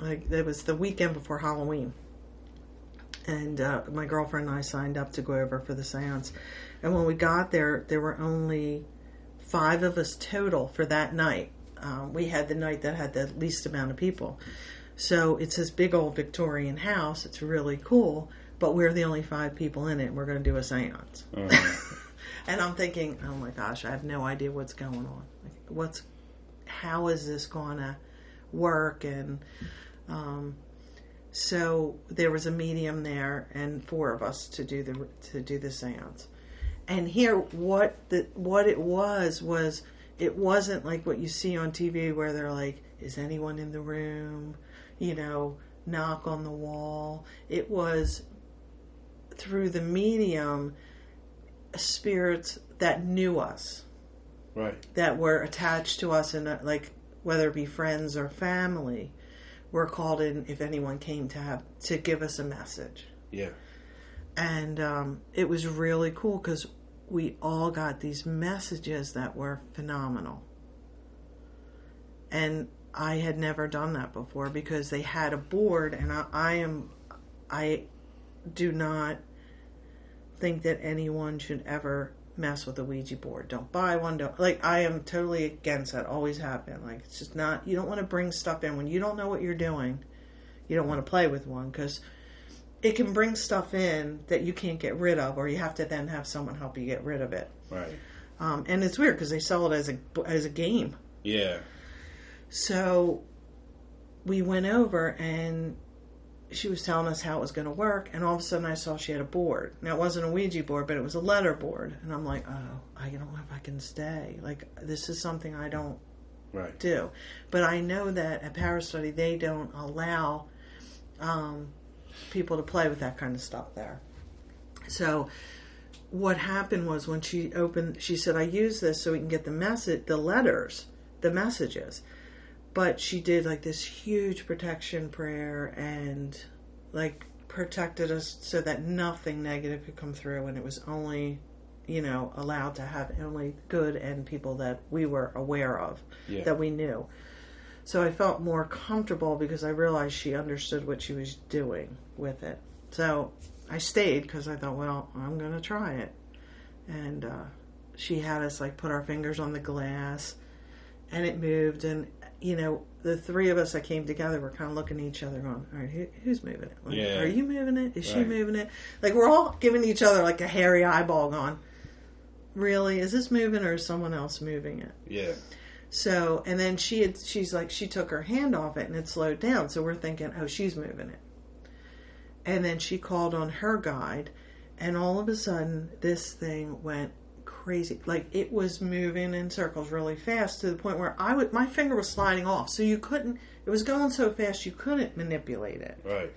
[SPEAKER 1] like it was the weekend before Halloween, and uh, my girlfriend and I signed up to go over for the séance. And when we got there, there were only five of us total for that night. Um, we had the night that had the least amount of people. So it's this big old Victorian house. It's really cool, but we're the only five people in it. and We're going to do a séance.
[SPEAKER 2] Uh-huh.
[SPEAKER 1] and I'm thinking, oh my gosh, I have no idea what's going on. Like, what's, how is this going to work? And um, so there was a medium there, and four of us to do the to do the séance. And here, what the what it was was it wasn't like what you see on TV where they're like, "Is anyone in the room?" You know, knock on the wall. It was through the medium spirits that knew us
[SPEAKER 2] right.
[SPEAKER 1] that were attached to us and uh, like whether it be friends or family were called in if anyone came to have to give us a message
[SPEAKER 2] Yeah.
[SPEAKER 1] and um, it was really cool because we all got these messages that were phenomenal and i had never done that before because they had a board and i, I am i do not think that anyone should ever mess with a ouija board don't buy one don't like i am totally against that always have been like it's just not you don't want to bring stuff in when you don't know what you're doing you don't want to play with one because it can bring stuff in that you can't get rid of, or you have to then have someone help you get rid of it.
[SPEAKER 2] Right.
[SPEAKER 1] Um, and it's weird because they sell it as a as a game.
[SPEAKER 2] Yeah.
[SPEAKER 1] So we went over and she was telling us how it was going to work, and all of a sudden I saw she had a board. Now it wasn't a Ouija board, but it was a letter board, and I'm like, oh, I don't know if I can stay. Like this is something I don't
[SPEAKER 2] Right.
[SPEAKER 1] do. But I know that at Power Study they don't allow um, people to play with that kind of stuff there. So what happened was when she opened, she said, "I use this so we can get the message, the letters, the messages." But she did like this huge protection prayer and like protected us so that nothing negative could come through, and it was only you know allowed to have only good and people that we were aware of
[SPEAKER 2] Yeah.
[SPEAKER 1] that we knew. So I felt more comfortable because I realized she understood what she was doing with it. So I stayed because I thought, well, I'm going to try it. And uh, she had us like put our fingers on the glass and it moved. And, you know, the three of us that came together were kind of looking at each other going, all right, who, who's moving it? Like,
[SPEAKER 2] Yeah.
[SPEAKER 1] Are you moving it? Is she moving it? Like we're all giving each other like a hairy eyeball going, really? Is this moving or is someone else moving it?
[SPEAKER 2] Yeah.
[SPEAKER 1] So, and then she had, she's like, she took her hand off it and it slowed down. So we're thinking, oh, she's moving it. And then she called on her guide, and all of a sudden, this thing went crazy. Like it was moving in circles really fast to the point where I would, my finger was sliding off. So you couldn't, it was going so fast you couldn't manipulate it.
[SPEAKER 2] Right.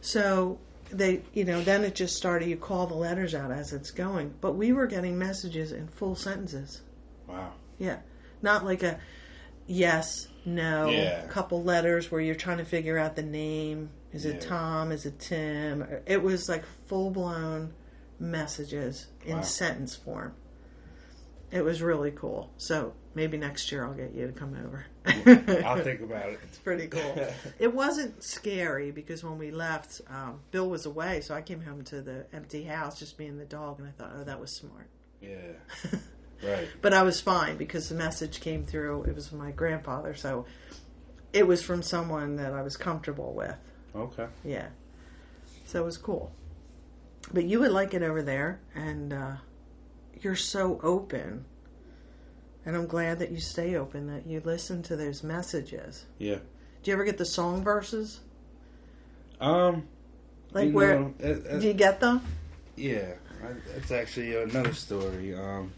[SPEAKER 1] So they, you know, then it just started, you call the letters out as it's going. But we were getting messages in full sentences.
[SPEAKER 2] Wow.
[SPEAKER 1] Yeah. Not like a yes, no,
[SPEAKER 2] Yeah.
[SPEAKER 1] couple letters where you're trying to figure out the name. Is it Tom? Is it Tim? It was like full blown messages in
[SPEAKER 2] Wow.
[SPEAKER 1] sentence form. It was really cool. So maybe next year I'll get you to come over.
[SPEAKER 2] I'll think about it.
[SPEAKER 1] It's pretty cool. It wasn't scary because when we left, um, Bill was away, so I came home to the empty house, just me and the dog, and I thought, oh, that was smart.
[SPEAKER 2] Yeah. Right.
[SPEAKER 1] But I was fine because the message came through. It was from my grandfather, so it was from someone that I was comfortable with.
[SPEAKER 2] Okay.
[SPEAKER 1] Yeah. So it was cool. But you would like it over there, and uh, you're so open. And I'm glad that you stay open, that you listen to those messages.
[SPEAKER 2] Yeah.
[SPEAKER 1] Do you ever get the song verses?
[SPEAKER 2] Um.
[SPEAKER 1] Like where
[SPEAKER 2] know, it- it-
[SPEAKER 1] do you get them?
[SPEAKER 2] Yeah, it's actually another story. Um,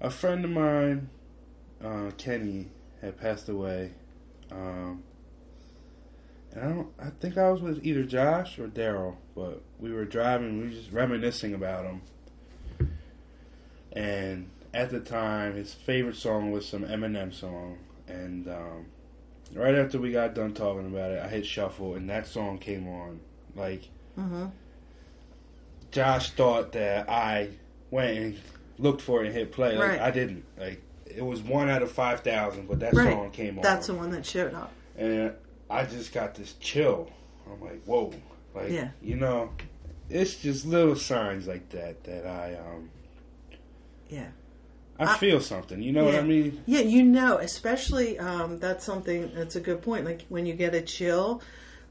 [SPEAKER 2] a friend of mine, uh, Kenny, had passed away. Um, and I don't. I think I was with either Josh or Daryl, but we were driving. We were just reminiscing about him. And at the time, his favorite song was some Eminem song, and um, right after we got done talking about it, I hit shuffle, and that song came on. Like
[SPEAKER 1] Mm-hmm.
[SPEAKER 2] Josh thought that I went and looked for it and hit play. Like
[SPEAKER 1] Right.
[SPEAKER 2] I didn't. Like it was one out of five thousand, but that
[SPEAKER 1] Right.
[SPEAKER 2] song came on.
[SPEAKER 1] That's the one that showed up.
[SPEAKER 2] and I just got this chill. I'm like, whoa, like
[SPEAKER 1] Yeah.
[SPEAKER 2] you know, it's just little signs like that that I um
[SPEAKER 1] Yeah.
[SPEAKER 2] I,
[SPEAKER 1] I-
[SPEAKER 2] feel something. You know what I mean?
[SPEAKER 1] Yeah, you know, especially um, that's something that's a good point. Like when you get a chill,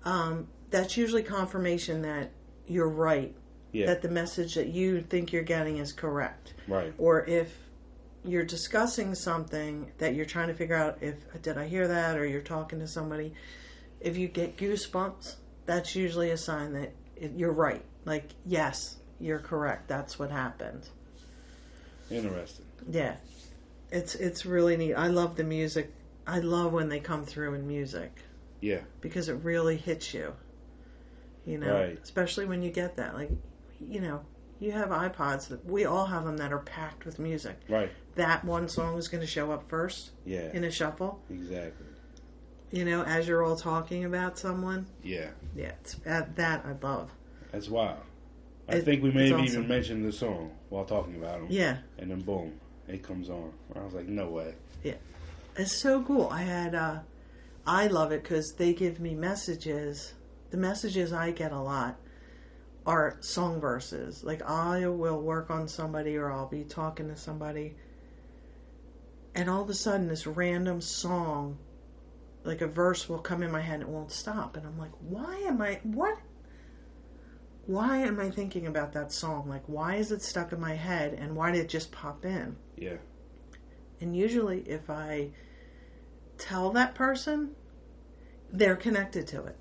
[SPEAKER 1] um, that's usually confirmation that you're right.
[SPEAKER 2] Yeah.
[SPEAKER 1] That the message that you think you're getting is correct.
[SPEAKER 2] Right.
[SPEAKER 1] Or if you're discussing something that you're trying to figure out if did I hear that or you're talking to somebody, if you get goosebumps, that's usually a sign that it, you're right. Like, yes, you're correct. That's what happened.
[SPEAKER 2] Interesting.
[SPEAKER 1] Yeah, it's it's really neat. I love the music. I love when they come through in music
[SPEAKER 2] Yeah.
[SPEAKER 1] because it really hits you. You know,
[SPEAKER 2] Right.
[SPEAKER 1] especially when you get that. Like, you know, you have iPods that we all have them that are packed with music.
[SPEAKER 2] Right.
[SPEAKER 1] That one song is going to show up first
[SPEAKER 2] Yeah.
[SPEAKER 1] in a shuffle.
[SPEAKER 2] Exactly.
[SPEAKER 1] You know, as you're all talking about someone.
[SPEAKER 2] Yeah.
[SPEAKER 1] Yeah, it's, that that I love.
[SPEAKER 2] That's wild. I
[SPEAKER 1] It-
[SPEAKER 2] think we may have
[SPEAKER 1] awesome.
[SPEAKER 2] even mentioned the song while talking about him.
[SPEAKER 1] Yeah,
[SPEAKER 2] And then boom, it comes on. I was like, no way. Yeah.
[SPEAKER 1] It's so cool. I had, uh, I love it because they give me messages. The messages I get a lot are song verses. Like I will work on somebody or I'll be talking to somebody, and all of a sudden this random song, like a verse, will come in my head and it won't stop. And I'm like, why am I what? Why am I thinking about that song? Like, why is it stuck in my head? And why did it just pop in?
[SPEAKER 2] Yeah.
[SPEAKER 1] And usually, if I tell that person, they're connected to it.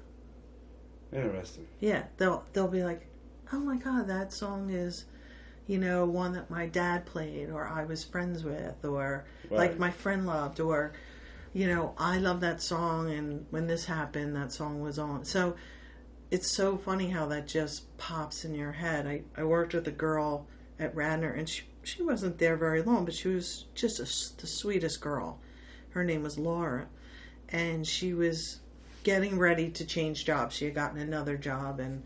[SPEAKER 2] Interesting.
[SPEAKER 1] Yeah, they'll they'll be like, "Oh my god, that song is, you know, one that my dad played, or I was friends with, or like my friend loved, or you know, I love that song, and when this happened, that song was on." So it's so funny how that just pops in your head. I I worked with a girl at Radnor, and she she wasn't there very long, but she was just a the sweetest girl. Her name was Laura, and she was getting ready to change jobs. She had gotten another job, and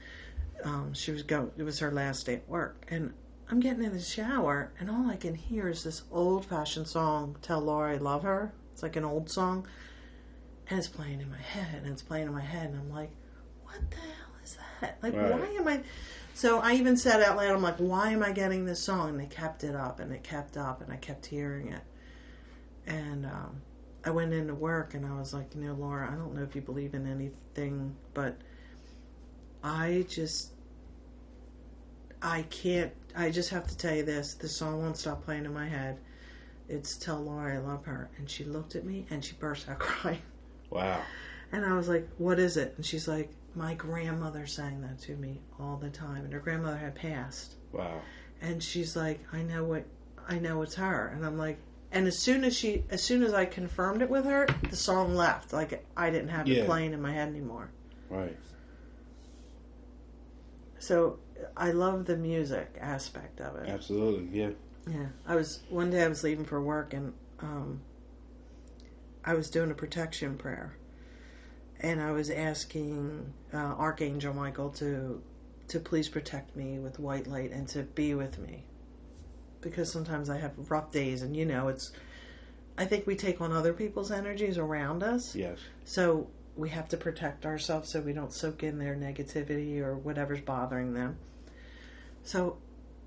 [SPEAKER 1] um, she was go. It was her last day at work, and I'm getting in the shower, and all I can hear is this old-fashioned song, "Tell Laura I Love Her." It's like an old song, and it's playing in my head, and it's playing in my head, and I'm like, "What the hell is that? Like,
[SPEAKER 2] Right.
[SPEAKER 1] why am I?" So I even said out loud, "I'm like, why am I getting this song?" And they kept it up, and it kept up, and I kept hearing it, and um, I went into work and I was like, you know, Laura, I don't know if you believe in anything, but I just, I can't, I just have to tell you this. The song won't stop playing in my head. It's Tell Laura I Love Her. And she looked at me and she burst out crying.
[SPEAKER 2] Wow.
[SPEAKER 1] And I was like, what is it? And she's like, my grandmother sang that to me all the time. And her grandmother had passed.
[SPEAKER 2] Wow.
[SPEAKER 1] And she's like, I know what, I know it's her. And I'm like, and as soon as she, as soon as I confirmed it with her, the song left. Like I didn't have
[SPEAKER 2] Yeah.
[SPEAKER 1] it playing in my head anymore.
[SPEAKER 2] Right.
[SPEAKER 1] So I love the music aspect of it.
[SPEAKER 2] Absolutely. Yeah.
[SPEAKER 1] Yeah. I was one day I was leaving for work and um, I was doing a protection prayer, and I was asking uh, Archangel Michael to to please protect me with white light and to be with me, because sometimes I have rough days, and you know it's. I think we take on other people's energies around us,
[SPEAKER 2] Yes.
[SPEAKER 1] so we have to protect ourselves so we don't soak in their negativity or whatever's bothering them. So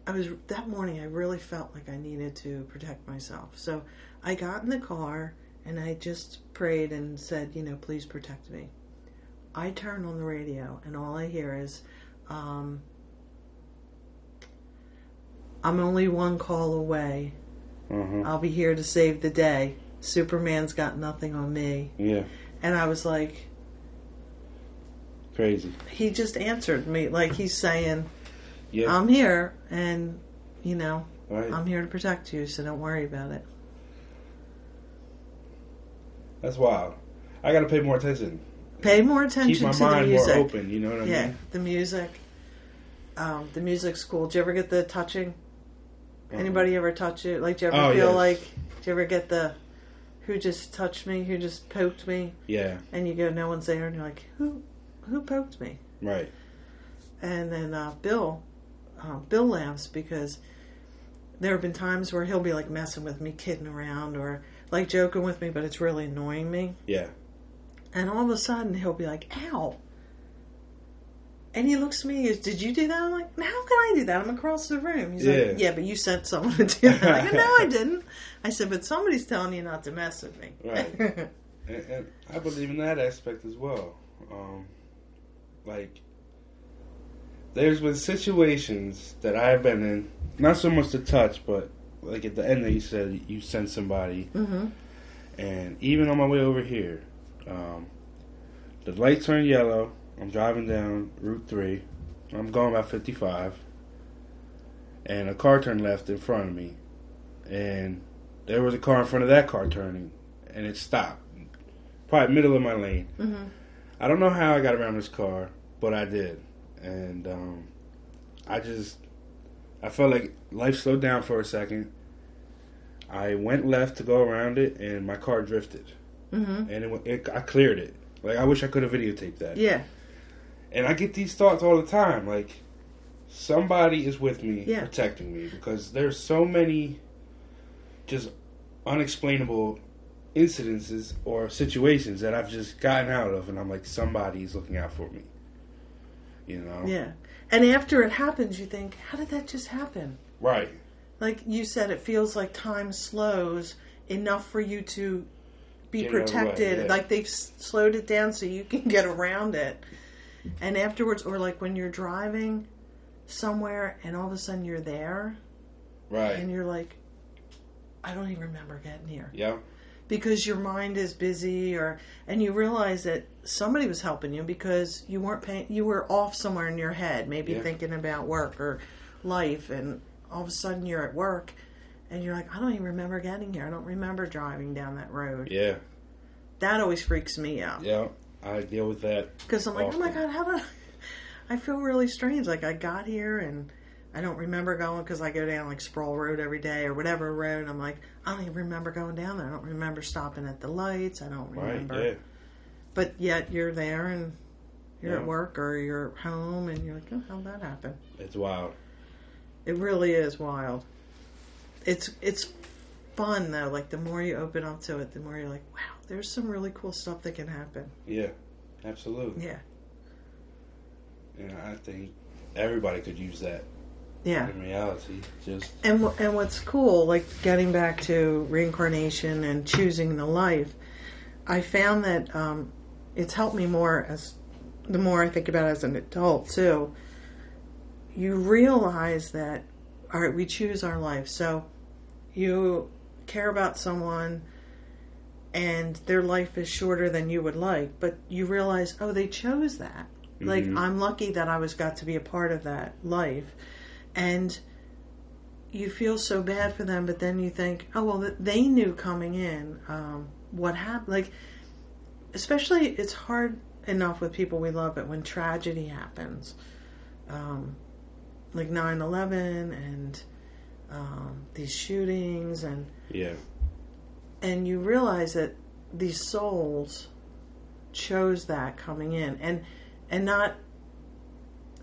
[SPEAKER 1] I was that morning. I really felt like I needed to protect myself. So I got in the car and I just prayed and said, you know, please protect me. I turn on the radio and all I hear is, um, "I'm only one call away.
[SPEAKER 2] Uh-huh.
[SPEAKER 1] I'll be here to save the day. Superman's got nothing on me."
[SPEAKER 2] Yeah.
[SPEAKER 1] And I was like,
[SPEAKER 2] Crazy.
[SPEAKER 1] he just answered me like he's saying,
[SPEAKER 2] Yeah.
[SPEAKER 1] "I'm here, and you know,
[SPEAKER 2] right.
[SPEAKER 1] I'm here to protect you, so don't worry about it."
[SPEAKER 2] That's wild. I got to pay more attention.
[SPEAKER 1] Pay more attention Keep
[SPEAKER 2] my
[SPEAKER 1] to the
[SPEAKER 2] mind more
[SPEAKER 1] music.
[SPEAKER 2] open. You know what I
[SPEAKER 1] yeah,
[SPEAKER 2] mean?
[SPEAKER 1] the music. Um, the music's cool. Did you ever get the touching?
[SPEAKER 2] Uh-uh.
[SPEAKER 1] Anybody ever touch it? Like, do you ever
[SPEAKER 2] Oh,
[SPEAKER 1] feel
[SPEAKER 2] yes.
[SPEAKER 1] like? Do you ever get the? Who just touched me? Who just poked me?
[SPEAKER 2] Yeah.
[SPEAKER 1] And you go, no one's there, and you're like, who? Who poked me?
[SPEAKER 2] Right.
[SPEAKER 1] And then uh, Bill, uh, Bill laughs because there have been times where he'll be like messing with me, kidding around, or like joking with me, but it's really annoying me.
[SPEAKER 2] Yeah.
[SPEAKER 1] And all of a sudden he'll be like, "Ow!" And he looks at me. He goes, "Did you do that?" I'm like, "How can I do that? I'm across the room." He's
[SPEAKER 2] Yeah.
[SPEAKER 1] like, "Yeah, but you sent someone to do that." I go, "No, I didn't." I said, "But somebody's telling you not to mess with me."
[SPEAKER 2] Right. And, and I believe in that aspect as well. Um, like, there's been situations that I've been in, not so much to touch, but like at the end that you said you sent somebody,
[SPEAKER 1] hmm
[SPEAKER 2] and even on my way over here, um, the light turned yellow. I'm driving down Route 3. I'm going about 55. And a car turned left in front of me. And there was a car in front of that car turning. And it stopped. Probably middle of my lane.
[SPEAKER 1] hmm
[SPEAKER 2] I don't know how I got around this car, but I did. And um, I just, I felt like life slowed down for a second. I went left to go around it, and my car drifted.
[SPEAKER 1] hmm
[SPEAKER 2] And it, it, I cleared it. Like, I wish I could have videotaped that.
[SPEAKER 1] Yeah.
[SPEAKER 2] And I get these thoughts all the time. Like, somebody is with me,
[SPEAKER 1] Yeah.
[SPEAKER 2] protecting me, because there's so many just unexplainable incidences or situations that I've just gotten out of, and I'm like, somebody's looking out for me. You know?
[SPEAKER 1] Yeah. And after it happens, you think, "How did that just happen?"
[SPEAKER 2] Right.
[SPEAKER 1] Like you said, it feels like time slows enough for you to be
[SPEAKER 2] Get
[SPEAKER 1] protected.
[SPEAKER 2] yeah.
[SPEAKER 1] Like they've slowed it down so you can get around it. And afterwards, or like when you're driving somewhere and all of a sudden you're there
[SPEAKER 2] Right.
[SPEAKER 1] and you're like, I don't even remember getting here
[SPEAKER 2] yeah.
[SPEAKER 1] Because your mind is busy, or and you realize that somebody was helping you because you weren't paying. You were off somewhere in your head, maybe
[SPEAKER 2] Yeah.
[SPEAKER 1] thinking about work or life, and all of a sudden you're at work, and you're like, I don't even remember getting here. I don't remember driving down that road.
[SPEAKER 2] Yeah.
[SPEAKER 1] That always freaks me out
[SPEAKER 2] Yeah. I deal with that.
[SPEAKER 1] because I'm like, oh my god, how did I, I feel really strange? Like I got here and. I don't remember going because I go down like Sproul Road every day or whatever road. And I'm like, I don't even remember going down there. I don't remember stopping at the lights. I don't
[SPEAKER 2] Right.
[SPEAKER 1] remember.
[SPEAKER 2] Yeah.
[SPEAKER 1] But yet you're there and you're
[SPEAKER 2] Yeah.
[SPEAKER 1] at work or you're home and you're like, oh, how'd that happen?
[SPEAKER 2] It's wild.
[SPEAKER 1] It really is wild. It's it's fun though. Like the more you open up to it, the more you're like, wow, there's some really cool stuff that can happen.
[SPEAKER 2] Yeah. Absolutely.
[SPEAKER 1] Yeah,
[SPEAKER 2] And I think everybody could use that
[SPEAKER 1] yeah.
[SPEAKER 2] in reality. Just
[SPEAKER 1] And wh- and what's cool, like getting back to reincarnation and choosing the life, I found that um, it's helped me more as the more I think about it as an adult too. You realize that all right, we choose our life. So you care about someone and their life is shorter than you would like, but you realize, oh, they chose that. Like
[SPEAKER 2] Mhm.
[SPEAKER 1] I'm lucky that I was got to be a part of that life. And you feel so bad for them, but then you think, oh well, th- they knew coming in um, what happened. Like, especially it's hard enough with people we love, but when tragedy happens, um, like 9/11 and um, these shootings, and
[SPEAKER 2] yeah.
[SPEAKER 1] and you realize that these souls chose that coming in, and and not.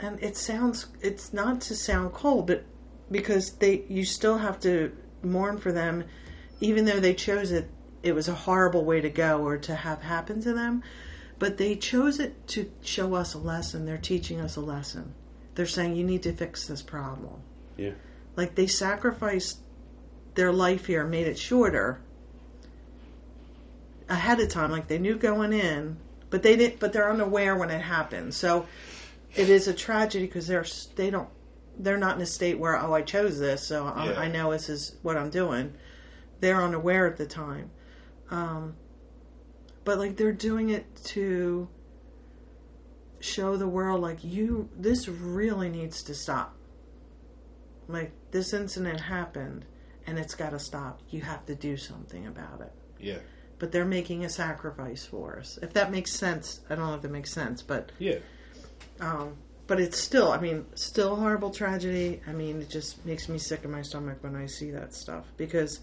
[SPEAKER 1] And it sounds, it's not to sound cold, but because they you still have to mourn for them even though they chose it it was a horrible way to go or to have happen to them but they chose it to show us a lesson they're teaching us a lesson they're saying you need to fix this problem
[SPEAKER 2] Yeah.
[SPEAKER 1] Like they sacrificed their life here, made it shorter ahead of time, like they knew going in, but they didn't. But they're unaware when it happened. So it is a tragedy because they're they don't they're not in a state where oh I chose this, so
[SPEAKER 2] Yeah.
[SPEAKER 1] I know this is what I'm doing. They're unaware at the time, um, but like they're doing it to show the world like you this really needs to stop. Like this incident happened and it's got to stop. You have to do something about it
[SPEAKER 2] Yeah.
[SPEAKER 1] but they're making a sacrifice for us. If that makes sense, I don't know if that makes sense, but
[SPEAKER 2] Yeah.
[SPEAKER 1] Um, but it's still, I mean, still horrible tragedy. I mean, it just makes me sick in my stomach when I see that stuff because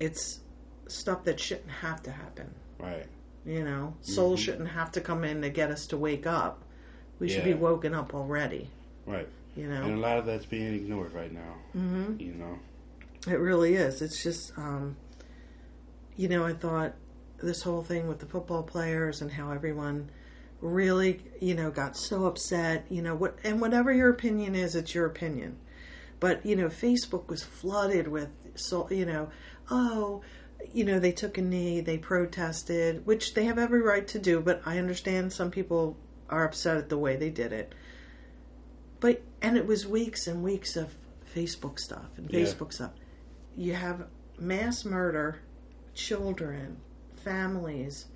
[SPEAKER 1] it's stuff that shouldn't have to happen.
[SPEAKER 2] Right.
[SPEAKER 1] You know, soul
[SPEAKER 2] Mhm.
[SPEAKER 1] shouldn't have to come in to get us to wake up. We should be woken up already.
[SPEAKER 2] Right.
[SPEAKER 1] You know,
[SPEAKER 2] And a lot of that's being ignored right now.
[SPEAKER 1] hmm
[SPEAKER 2] You know.
[SPEAKER 1] It really is. It's just, um, you know, I thought this whole thing with the football players and how everyone really, you know, got so upset, you know, what, and whatever your opinion is, it's your opinion. But, you know, Facebook was flooded with, so, you know, oh, you know, they took a knee, they protested, which they have every right to do, but I understand some people are upset at the way they did it. But, and it was weeks and weeks of Facebook stuff and
[SPEAKER 2] Yeah.
[SPEAKER 1] Facebook stuff. You have mass murder, children, families.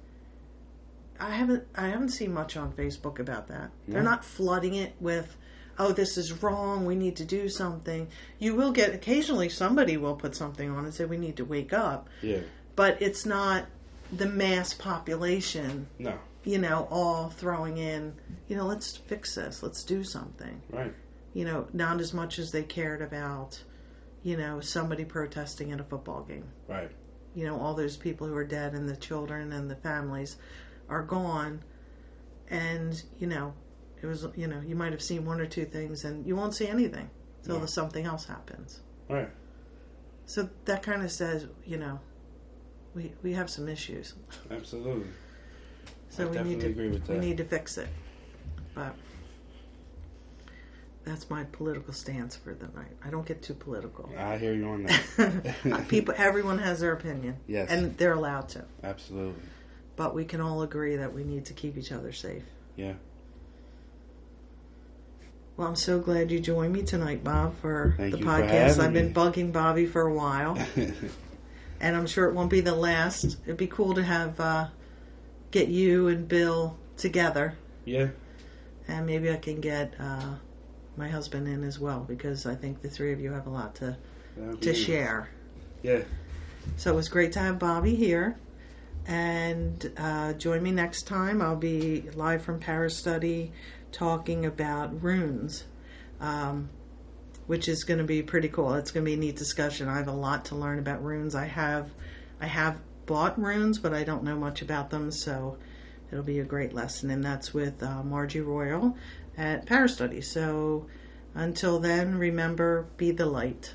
[SPEAKER 1] I haven't I haven't seen much on Facebook about that. They're not flooding it with oh this is wrong, we need to do something. You will get occasionally somebody will put something on and say we need to wake up,
[SPEAKER 2] Yeah.
[SPEAKER 1] but it's not the mass population,
[SPEAKER 2] No.
[SPEAKER 1] you know, all throwing in, you know, let's fix this, let's do something
[SPEAKER 2] Right.
[SPEAKER 1] you know, not as much as they cared about, you know, somebody protesting at a football game.
[SPEAKER 2] Right.
[SPEAKER 1] You know, all those people who are dead and the children and the families are gone. And, you know, it was, you know, you might have seen one or two things and you won't see anything until
[SPEAKER 2] No.
[SPEAKER 1] something else happens.
[SPEAKER 2] Right.
[SPEAKER 1] So that kind of says, you know, we, we have some issues.
[SPEAKER 2] Absolutely.
[SPEAKER 1] So
[SPEAKER 2] I
[SPEAKER 1] we need to
[SPEAKER 2] agree with
[SPEAKER 1] we need to fix it. But that's my political stance for the night. I don't get too political.
[SPEAKER 2] I hear you on that.
[SPEAKER 1] People, everyone has their opinion,
[SPEAKER 2] Yes.
[SPEAKER 1] and they're allowed to.
[SPEAKER 2] Absolutely.
[SPEAKER 1] But we can all agree that we need to keep each other safe.
[SPEAKER 2] Yeah.
[SPEAKER 1] Well, I'm so glad you joined me tonight, Bob, for
[SPEAKER 2] Thank
[SPEAKER 1] the
[SPEAKER 2] you for
[SPEAKER 1] podcast.
[SPEAKER 2] having
[SPEAKER 1] I've been
[SPEAKER 2] me.
[SPEAKER 1] bugging Bobby for a while, and I'm sure it won't be the last. It'd be cool to have uh, get you and Bill together,
[SPEAKER 2] yeah.
[SPEAKER 1] and maybe I can get uh, my husband in as well because I think the three of you have a lot to to
[SPEAKER 2] be-
[SPEAKER 1] share.
[SPEAKER 2] Yeah.
[SPEAKER 1] So it was great to have Bobby here. And uh, join me next time. I'll be live from Paris Study talking about runes, um, which is going to be pretty cool. It's going to be a neat discussion. I have a lot to learn about runes. I have, I have bought runes, but I don't know much about them, so it'll be a great lesson. And that's with uh, Margie Royal at Paris Study. So until then, remember, be the light.